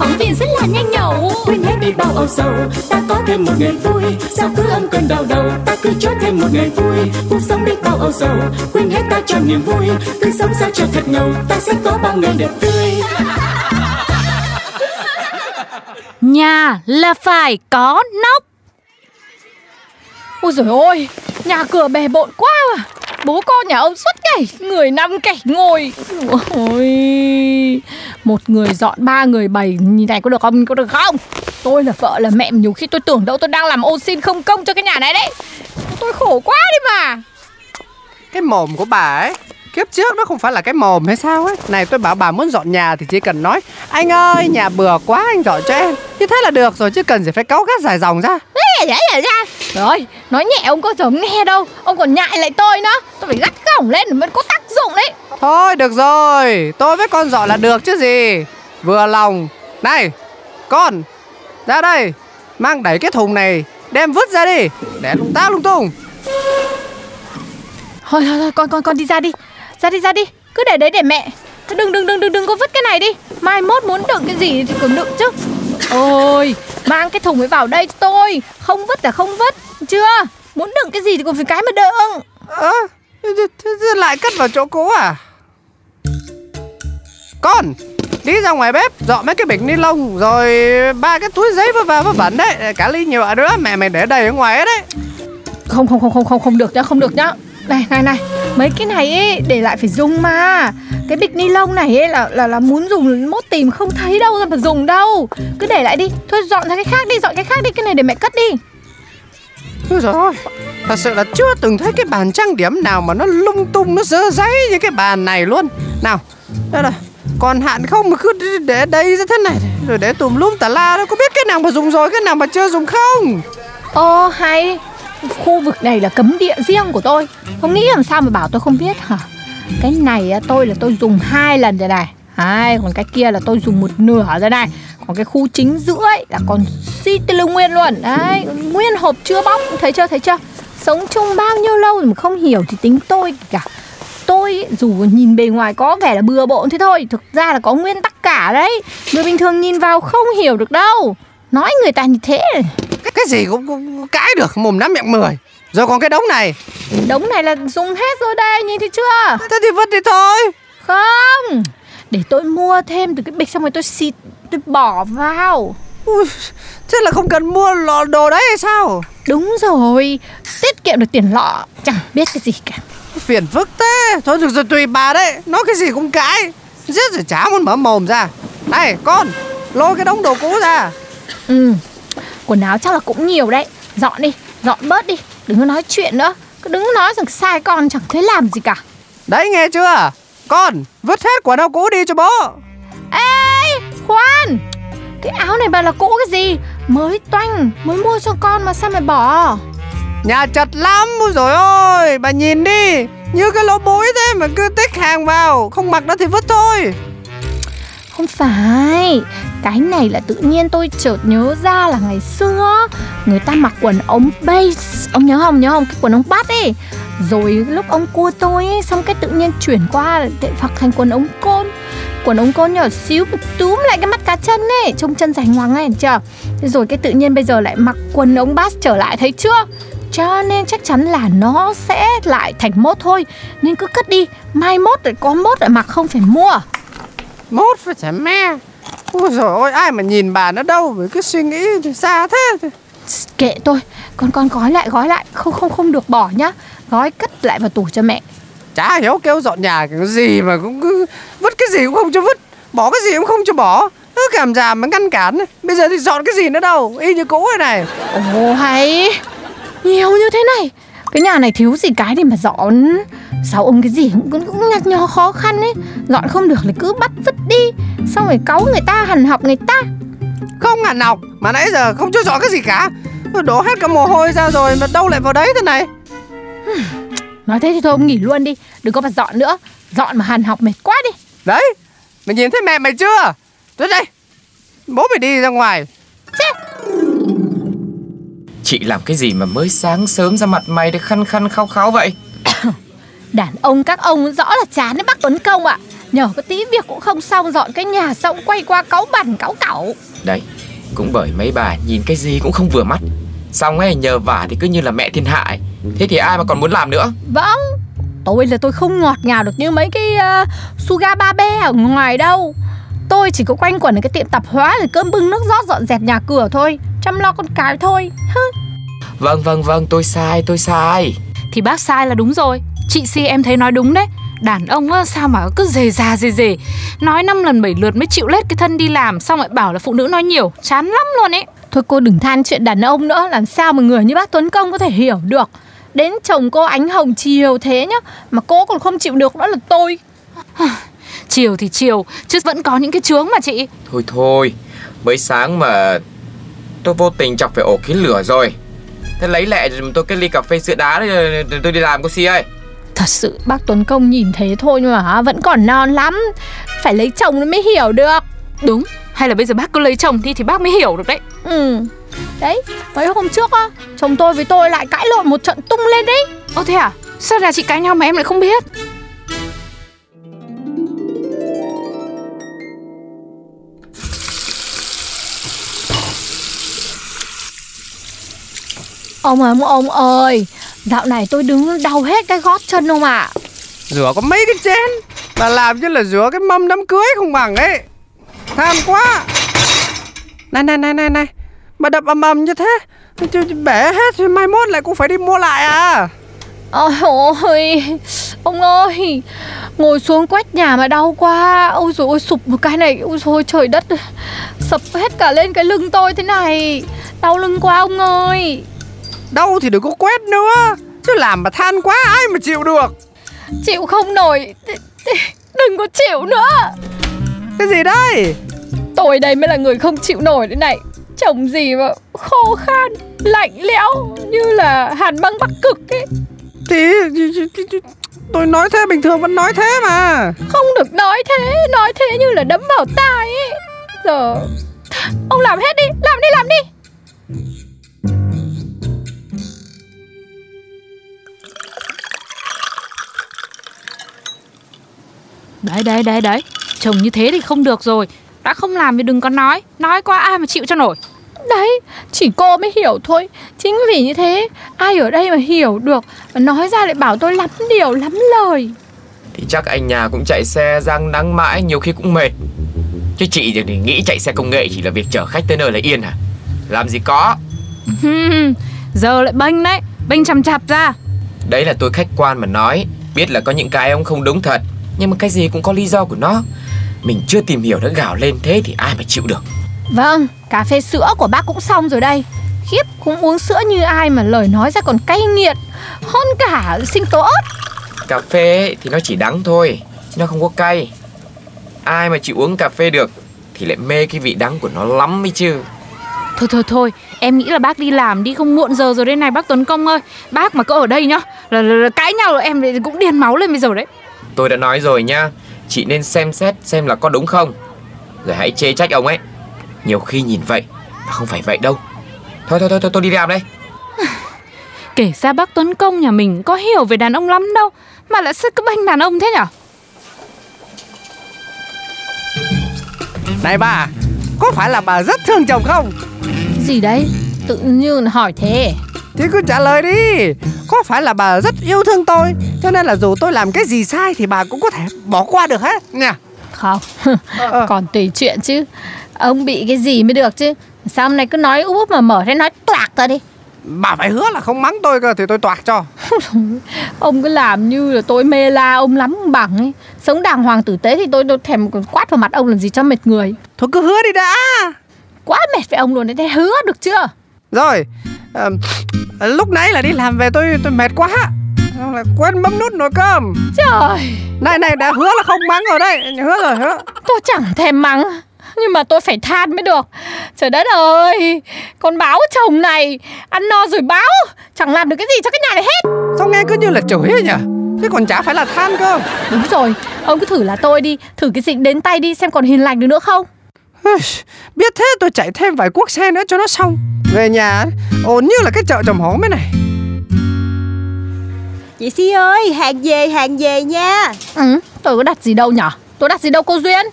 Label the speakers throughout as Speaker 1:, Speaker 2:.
Speaker 1: phóng viên rất là nhanh nhẩu.
Speaker 2: Quên hết đi bao âu sầu ta có thêm một ngày vui. Sao cứ âm cơn đau đầu ta cứ cho thêm một ngày vui. Cuộc sống đi bao âu sầu quên hết ta cho niềm vui. Cứ sống sao cho thật ngầu ta sẽ có bao ngày đẹp tươi.
Speaker 3: Nhà là phải có nóc.
Speaker 4: Ôi dồi ôi, nhà cửa bề bộn quá mà Bố con nhà ông suốt ngày Người nằm kẻ ngồi. Ôi Một người dọn ba người bày Như này có được không? Có được không? Tôi là vợ là mẹ Nhiều khi tôi tưởng đâu tôi đang làm ô xin không công cho cái nhà này đấy. Tôi khổ quá đi mà.
Speaker 5: Cái mồm của bà ấy Kiếp trước nó không phải là cái mồm hay sao ấy. Này tôi bảo bà muốn dọn nhà thì chỉ cần nói Anh ơi nhà bừa quá anh dọn cho em. Như thế là được rồi chứ cần gì phải cáu gắt dài dòng ra.
Speaker 4: Đấy, đấy, đấy ra Rồi, nói nhẹ ông có giống nghe đâu. Ông còn nhại lại tôi nữa. Tôi phải gắt gỏng lên mới có tác dụng đấy.
Speaker 5: Thôi được rồi. Tôi với con dọn là được chứ gì. Vừa lòng. Này con Ra đây. Mang đẩy cái thùng này Đem vứt ra đi. Để lung ta lung tung.
Speaker 4: Thôi thôi thôi con con con đi ra đi. Ra đi ra đi. Cứ để đấy để mẹ. Đừng đừng đừng đừng đừng có vứt cái này đi. Mai mốt muốn đựng cái gì thì cứ đựng chứ Ôi Mang cái thùng ấy vào đây cho tôi. Không vứt là không vứt. Chưa? Muốn đựng cái gì thì còn phải cái mà đựng.
Speaker 5: Thế- thế lại cất vào chỗ cũ à? Con Đi ra ngoài bếp Dọn mấy cái bịch ni lông Rồi ba cái túi giấy vơ va vơ vẩn đấy. Cả ly nhựa nữa Mẹ mày để đầy ở ngoài ấy đấy.
Speaker 4: Không không không không không không được nhá Không được nhá Này này này Mấy cái này ấy để lại phải dùng mà. Cái bịch ni lông này ấy là là là muốn dùng mốt tìm không thấy đâu ra mà dùng đâu. Cứ để lại đi. Thôi dọn ra cái khác đi Dọn cái khác đi Cái này để mẹ cất đi.
Speaker 5: Ôi dồi ôi Thật sự là chưa từng thấy cái bàn trang điểm nào mà nó lung tung, nó dơ giấy như cái bàn này luôn. Nào, đây là còn hạn không mà cứ để đây ra thế này Rồi để tùm lum tà la đâu có biết cái nào mà dùng rồi, cái nào mà chưa dùng không?
Speaker 4: Ồ hay Khu vực này là cấm địa riêng của tôi. Không nghĩ làm sao mà bảo tôi không biết hả? Cái này tôi là tôi dùng hai lần rồi này. Hai, còn cái kia là tôi dùng một nửa rồi này. Còn cái khu chính giữa ấy là còn xi tê nguyên luôn. Đấy, nguyên hộp chưa bóc Thấy chưa, thấy chưa? Sống chung bao nhiêu lâu mà không hiểu thì tính tôi cả Tôi dù nhìn bề ngoài có vẻ là bừa bộn thế thôi Thực ra là có nguyên tắc cả đấy. Người bình thường nhìn vào không hiểu được đâu. Nói người ta như thế.
Speaker 5: Cái, cái gì cũng, cũng, cãi được, mồm năm miệng mười. Rồi còn cái đống này.
Speaker 4: Đống này là dùng hết rồi đây, nhìn thấy chưa?
Speaker 5: Thế thì vứt đi thôi.
Speaker 4: Không Để tôi mua thêm từ cái bịch xong rồi tôi xịt Tôi bỏ vào.
Speaker 5: Ui, Thế là không cần mua lọ đồ đấy hay sao?
Speaker 4: Đúng rồi Tiết kiệm được tiền lọ Chẳng biết cái gì cả.
Speaker 5: Phiền phức thế. Thôi được rồi tùy bà đấy Nói cái gì cũng cãi. Giết rồi chả muốn mở mồm ra. Này con Lôi cái đống đồ cũ ra.
Speaker 4: Ừ Quần áo chắc là cũng nhiều đấy. Dọn đi, dọn bớt đi Đừng có nói chuyện nữa. Cứ đứng nói rằng sai con chẳng thấy làm gì cả.
Speaker 5: Đấy nghe chưa? Con vứt hết quần áo cũ đi cho bố.
Speaker 4: Ê, khoan! Cái áo này bà là cũ cái gì? Mới toanh, mới mua cho con mà sao mày bỏ?
Speaker 5: Nhà chật lắm rồi ôi Bà nhìn đi. Như cái lỗ bối thế mà cứ tích hàng vào Không mặc nó thì vứt thôi.
Speaker 4: Không phải cái này là tự nhiên tôi chợt nhớ ra là ngày xưa Người ta mặc quần ống base. Ông nhớ không, nhớ không? Cái quần ống bát ấy. Rồi lúc ông cua tôi ấy Xong cái tự nhiên chuyển qua để phật thành quần ống côn. Quần ống côn nhỏ xíu Túm lại cái mắt cá chân ấy Trông chân dài ngoằng ấy, chưa? Rồi cái tự nhiên bây giờ lại mặc quần ống bát trở lại Thấy chưa? Cho nên chắc chắn là nó sẽ lại thành mốt thôi. Nên cứ cất đi Mai mốt lại có mốt lại mặc không phải mua.
Speaker 5: Mốt phải chả me. Ôi rồi ôi ai mà nhìn bà nó đâu Với cứ suy nghĩ xa thế.
Speaker 4: Kệ tôi Con con gói lại gói lại Không không không được bỏ nhá. Gói cất lại vào tủ cho mẹ.
Speaker 5: Chả hiểu kêu dọn nhà cái gì mà cũng cứ Vứt cái gì cũng không cho vứt Bỏ cái gì cũng không cho bỏ. Cứ cảm giảm mà ngăn cản. Bây giờ thì dọn cái gì nữa đâu Y như cũ rồi này.
Speaker 4: Ồ hay. Nhiều như thế này Cái nhà này thiếu gì cái để mà dọn. Sao ông cái gì cũng, cũng, nhặt nhò khó khăn ấy. Dọn không được thì cứ bắt vứt đi. Xong rồi cáu người ta hằn học người ta.
Speaker 5: Không hẳn học Mà nãy giờ không cho dọn cái gì cả. Đổ hết cả mồ hôi ra rồi Mà đâu lại vào đấy thế này?
Speaker 4: Nói thế thì thôi ông nghỉ luôn đi. Đừng có mà dọn nữa. Dọn mà hằn học mệt quá đi.
Speaker 5: Đấy Mày nhìn thấy mẹ mày chưa? Tới đây. Bố mày đi ra ngoài
Speaker 6: Chị làm cái gì mà mới sáng sớm ra mặt mày được khăn khăn khao khao vậy?
Speaker 4: Đàn ông các ông rõ là chán đấy bác Tuấn Công ạ. Nhờ có tí việc cũng không xong Dọn cái nhà xong quay qua cáu bẩn cáu cẩu.
Speaker 6: Đấy Cũng bởi mấy bà nhìn cái gì cũng không vừa mắt. Xong ấy nhờ vả thì cứ như là mẹ thiên hạ ấy. Thế thì ai mà còn muốn làm nữa?
Speaker 4: Vâng Tôi là tôi không ngọt ngào được như mấy cái uh, Suga ba be ở ngoài đâu. Tôi chỉ có quanh quẩn ở cái tiệm tạp hóa Rồi cơm bưng nước rót dọn dẹp nhà cửa thôi Chăm lo con cái thôi Hứ.
Speaker 6: Vâng vâng vâng tôi sai tôi sai.
Speaker 3: Thì bác sai là đúng rồi. Chị Si em thấy nói đúng đấy. Đàn ông á, sao mà cứ dề già dề dề. Nói năm lần bảy lượt mới chịu lết cái thân đi làm Xong lại bảo là phụ nữ nói nhiều. Chán lắm luôn ấy.
Speaker 4: Thôi cô đừng than chuyện đàn ông nữa Làm sao mà người như bác Tuấn Công có thể hiểu được. Đến chồng cô ánh hồng chiều thế nhá Mà cô còn không chịu được đó là tôi.
Speaker 3: Chiều thì chiều Chứ vẫn có những cái chướng mà chị.
Speaker 6: Thôi thôi Mới sáng mà Tôi vô tình chọc phải ổ kiến lửa rồi. Thế lấy lẹ giùm tôi cái ly cà phê sữa đá để tôi đi làm cô Si ơi.
Speaker 4: Thật sự bác Tuấn Công nhìn thế thôi nhưng mà vẫn còn non lắm. Phải lấy chồng mới hiểu được.
Speaker 3: Đúng Hay là bây giờ bác cứ lấy chồng đi thì bác mới hiểu được đấy.
Speaker 4: Ừ Đấy mấy hôm trước á Chồng tôi với tôi lại cãi lộn một trận tung lên đấy.
Speaker 3: Ô thế à? Sao là chị cãi nhau mà em lại không biết
Speaker 4: Ông ơi ông ơi Dạo này tôi đứng đau hết cái gót chân không ạ.
Speaker 5: Rửa có mấy cái chén? Mà làm như là rửa cái mâm đám cưới không bằng ấy. Tham quá. Này này này này này. Mà đập ầm ầm như thế Bể hết thì mai mốt lại cũng phải đi mua lại à?
Speaker 4: Ôi ôi Ông ơi Ngồi xuống quét nhà mà đau quá. Ôi rồi ôi sụp một cái này Ôi rồi trời đất. Sập hết cả lên cái lưng tôi thế này. Đau lưng quá ông ơi
Speaker 5: Đâu thì đừng có quét nữa. Chứ làm mà than quá ai mà chịu được?
Speaker 4: Chịu không nổi. Đừng có chịu nữa.
Speaker 5: Cái gì đây?
Speaker 4: Tôi đây mới là người không chịu nổi thế này. Chồng gì mà khô khan Lạnh lẽo Như là hàn băng bắc cực ấy.
Speaker 5: Thì Tôi nói thế bình thường vẫn nói thế mà.
Speaker 4: Không được nói thế Nói thế như là đấm vào tai ấy. Giờ Ông làm hết đi Làm đi làm đi
Speaker 3: Đấy đấy đấy đấy. Chồng như thế thì không được rồi. Đã không làm thì đừng có nói. Nói qua ai mà chịu cho nổi.
Speaker 4: Đấy, chỉ cô mới hiểu thôi. Chính vì như thế Ai ở đây mà hiểu được Và nói ra lại bảo tôi lắm điều lắm lời.
Speaker 6: Thì chắc anh nhà cũng chạy xe răng nắng mãi Nhiều khi cũng mệt. Chứ chị thì nghĩ chạy xe công nghệ chỉ là việc chở khách tới nơi là yên hả Làm gì có.
Speaker 3: Giờ lại bênh đấy. Bênh chằm chạp ra.
Speaker 6: Đấy là tôi khách quan mà nói. Biết là có những cái ông không đúng thật Nhưng mà cái gì cũng có lý do của nó. Mình chưa tìm hiểu đã gào lên thế thì ai mà chịu được?
Speaker 4: Vâng, cà phê sữa của bác cũng xong rồi đây. Khiếp, cũng uống sữa như ai mà lời nói ra còn cay nghiệt Hơn cả sinh tố ớt.
Speaker 6: Cà phê ấy, thì nó chỉ đắng thôi Nó không có cay. Ai mà chịu uống cà phê được Thì lại mê cái vị đắng của nó lắm ấy chứ.
Speaker 3: Thôi thôi thôi Em nghĩ là bác đi làm đi không muộn giờ rồi đây này bác Tuấn Công ơi. Bác mà có ở đây nhá. Là, là, là cãi nhau là em cũng điên máu lên bây giờ đấy
Speaker 6: Tôi đã nói rồi nha Chị nên xem xét xem là có đúng không. Rồi hãy chê trách ông ấy. Nhiều khi nhìn vậy Mà không phải vậy đâu. Thôi thôi thôi, thôi tôi đi làm đây.
Speaker 3: Kể ra bác Tuấn Công nhà mình có hiểu về đàn ông lắm đâu Mà lại sức cứ banh đàn ông thế nhở?
Speaker 5: Này bà Có phải là bà rất thương chồng không?
Speaker 4: Gì đấy, tự nhiên hỏi thế.
Speaker 5: Thì cứ trả lời đi. Có phải là bà rất yêu thương tôi Cho nên là dù tôi làm cái gì sai Thì bà cũng có thể bỏ qua được hết. Nha.
Speaker 4: Không,
Speaker 5: ờ.
Speaker 4: còn tùy chuyện chứ. Ông bị cái gì mới được chứ. Sao hôm nay cứ nói úp mà mở thế nói toạc ra đi.
Speaker 5: Bà phải hứa là không mắng tôi cơ Thì tôi toạc cho.
Speaker 4: Ông cứ làm như là tôi mê la ông lắm bằng ấy. Sống đàng hoàng tử tế thì tôi, tôi thèm quát vào mặt ông làm gì cho mệt người.
Speaker 5: Thôi cứ hứa đi đã.
Speaker 4: Quá mệt với ông luôn đấy, thế hứa được chưa?
Speaker 5: Rồi à, Lúc nãy là đi làm về tôi tôi mệt quá Xong là quên bấm nút nồi cơm.
Speaker 4: Trời.
Speaker 5: Này này đã hứa là không mắng rồi đấy. Hứa rồi hứa.
Speaker 4: Tôi chẳng thèm mắng Nhưng mà tôi phải than mới được. Trời đất ơi Con báo chồng này Ăn no rồi báo Chẳng làm được cái gì cho cái nhà này hết.
Speaker 5: Sao nghe cứ như là chửi ấy nhỉ? Thế còn chả phải là than cơ.
Speaker 4: Đúng rồi Ông cứ thử là tôi đi Thử cái dịch đến tay đi Xem còn hiền lành được nữa không.
Speaker 5: Biết thế tôi chạy thêm vài cuốc xe nữa cho nó xong. Về nhà ổn như là cái chợ trầm hóm ấy này
Speaker 7: Chị Si ơi, hàng về, hàng về nha.
Speaker 4: Ừ Tôi có đặt gì đâu nhở? Tôi đặt gì đâu cô Duyên?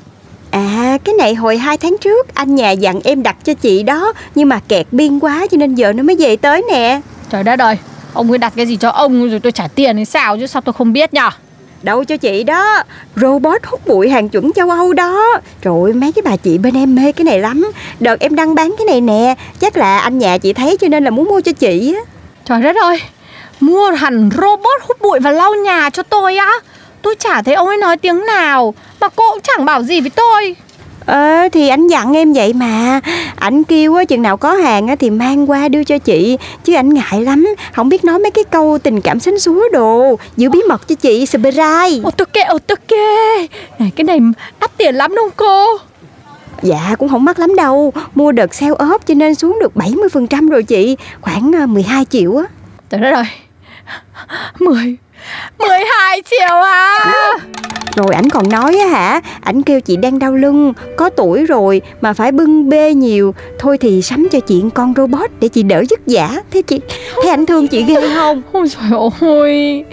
Speaker 7: À, cái này hồi 2 tháng trước Anh nhà dặn em đặt cho chị đó Nhưng mà kẹt biên quá cho nên giờ nó mới về tới nè.
Speaker 4: Trời đất ơi Ông ấy đặt cái gì cho ông rồi tôi trả tiền hay sao chứ sao tôi không biết nhở?
Speaker 7: Đâu cho chị đó Robot hút bụi hàng chuẩn châu Âu đó. Trời ơi, mấy cái bà chị bên em mê cái này lắm. Đợt em đăng bán cái này nè Chắc là anh nhà chị thấy cho nên là muốn mua cho chị á.
Speaker 4: Trời đất ơi Mua hẳn robot hút bụi và lau nhà cho tôi á. Tôi chả thấy ông ấy nói tiếng nào Mà cô cũng chẳng bảo gì với tôi.
Speaker 7: Ờ thì anh dặn em vậy mà. Anh kêu á chừng nào có hàng á thì mang qua đưa cho chị Chứ anh ngại lắm. Không biết nói mấy cái câu tình cảm xến xúa đồ Giữ bí mật cho chị surprise
Speaker 4: Ô tôi kê, ô tôi kê Này cái này đắt tiền lắm đúng không cô?
Speaker 7: Dạ cũng không mắc lắm đâu. Mua đợt sale ốp cho nên xuống được 70% rồi chị. Khoảng ờ, 12 triệu á.
Speaker 4: Trời đất ơi 10 12 triệu à.
Speaker 7: Rồi ảnh còn nói á hả, Ảnh kêu chị đang đau lưng, Có tuổi rồi mà phải bưng bê nhiều. Thôi thì sắm cho chị con robot Để chị đỡ vất vả. Thế chị Thấy ảnh thương chị ghê không?
Speaker 4: Ôi trời ơi,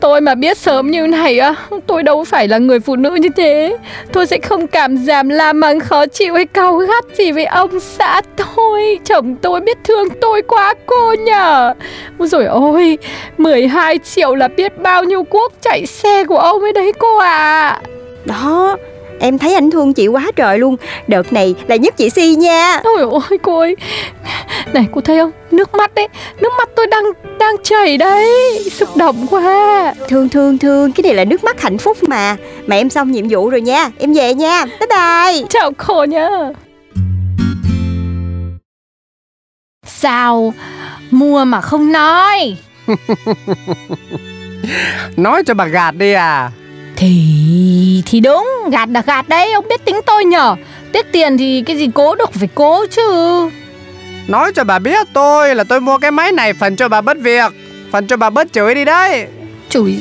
Speaker 4: Tôi mà biết sớm như này á, Tôi đâu phải là người phụ nữ như thế. Tôi sẽ không cảm giảm la mắng khó chịu hay cau gắt gì với ông xã tôi. Chồng tôi biết thương tôi quá cô nhở Ôi trời ơi 12 triệu là biết bao nhiêu cuốc chạy xe của ông ấy đấy cô à
Speaker 7: đó Em thấy ảnh thương chị quá trời luôn. Đợt này là nhất chị Si nha.
Speaker 4: Ôi ôi cô ơi. Này cô thấy không? Nước mắt đấy Nước mắt tôi đang đang chảy đấy. Xúc động quá.
Speaker 7: Thương thương thương Cái này là nước mắt hạnh phúc mà. Mà em xong nhiệm vụ rồi nha. Em về nha. Bye bye.
Speaker 4: Chào cô nhá Sao? Mua mà không nói.
Speaker 5: Nói cho bà gạt đi à
Speaker 4: Thì thì đúng Gạt là gạt đấy Ông biết tính tôi nhở? Tiếc tiền thì cái gì cố được phải cố chứ.
Speaker 5: Nói cho bà biết tôi là tôi mua cái máy này Phần cho bà bớt việc Phần cho bà bớt chửi đi đấy.
Speaker 4: Chửi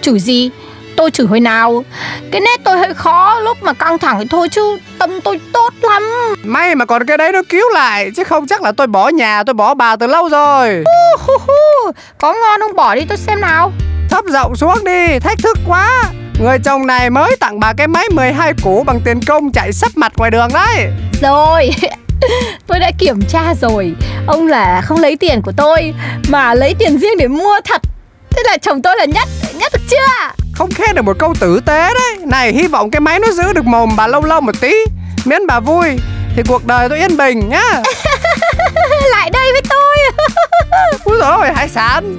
Speaker 4: Chửi gì? Tôi chửi hồi nào? Cái nét tôi hơi khó Lúc mà căng thẳng thì thôi chứ Tâm tôi tốt lắm.
Speaker 5: May mà còn cái đấy nó cứu lại Chứ không chắc là tôi bỏ nhà tôi bỏ bà từ lâu rồi.
Speaker 4: Hu hu. Có ngon không bỏ đi tôi xem nào.
Speaker 5: Thấp giọng xuống đi Thách thức quá Người chồng này mới tặng bà cái máy 12 củ bằng tiền công chạy sắp mặt ngoài đường đấy.
Speaker 4: Rồi Tôi đã kiểm tra rồi. Ông là không lấy tiền của tôi Mà lấy tiền riêng để mua thật. Thế là chồng tôi là nhất Nhất được chưa?
Speaker 5: Không khen được một câu tử tế đấy. Này hy vọng cái máy nó giữ được mồm bà lâu lâu một tí. Miễn bà vui Thì cuộc đời tôi yên bình nhá.
Speaker 4: Lại đây với tôi.
Speaker 5: Úi dồi ôi hải sản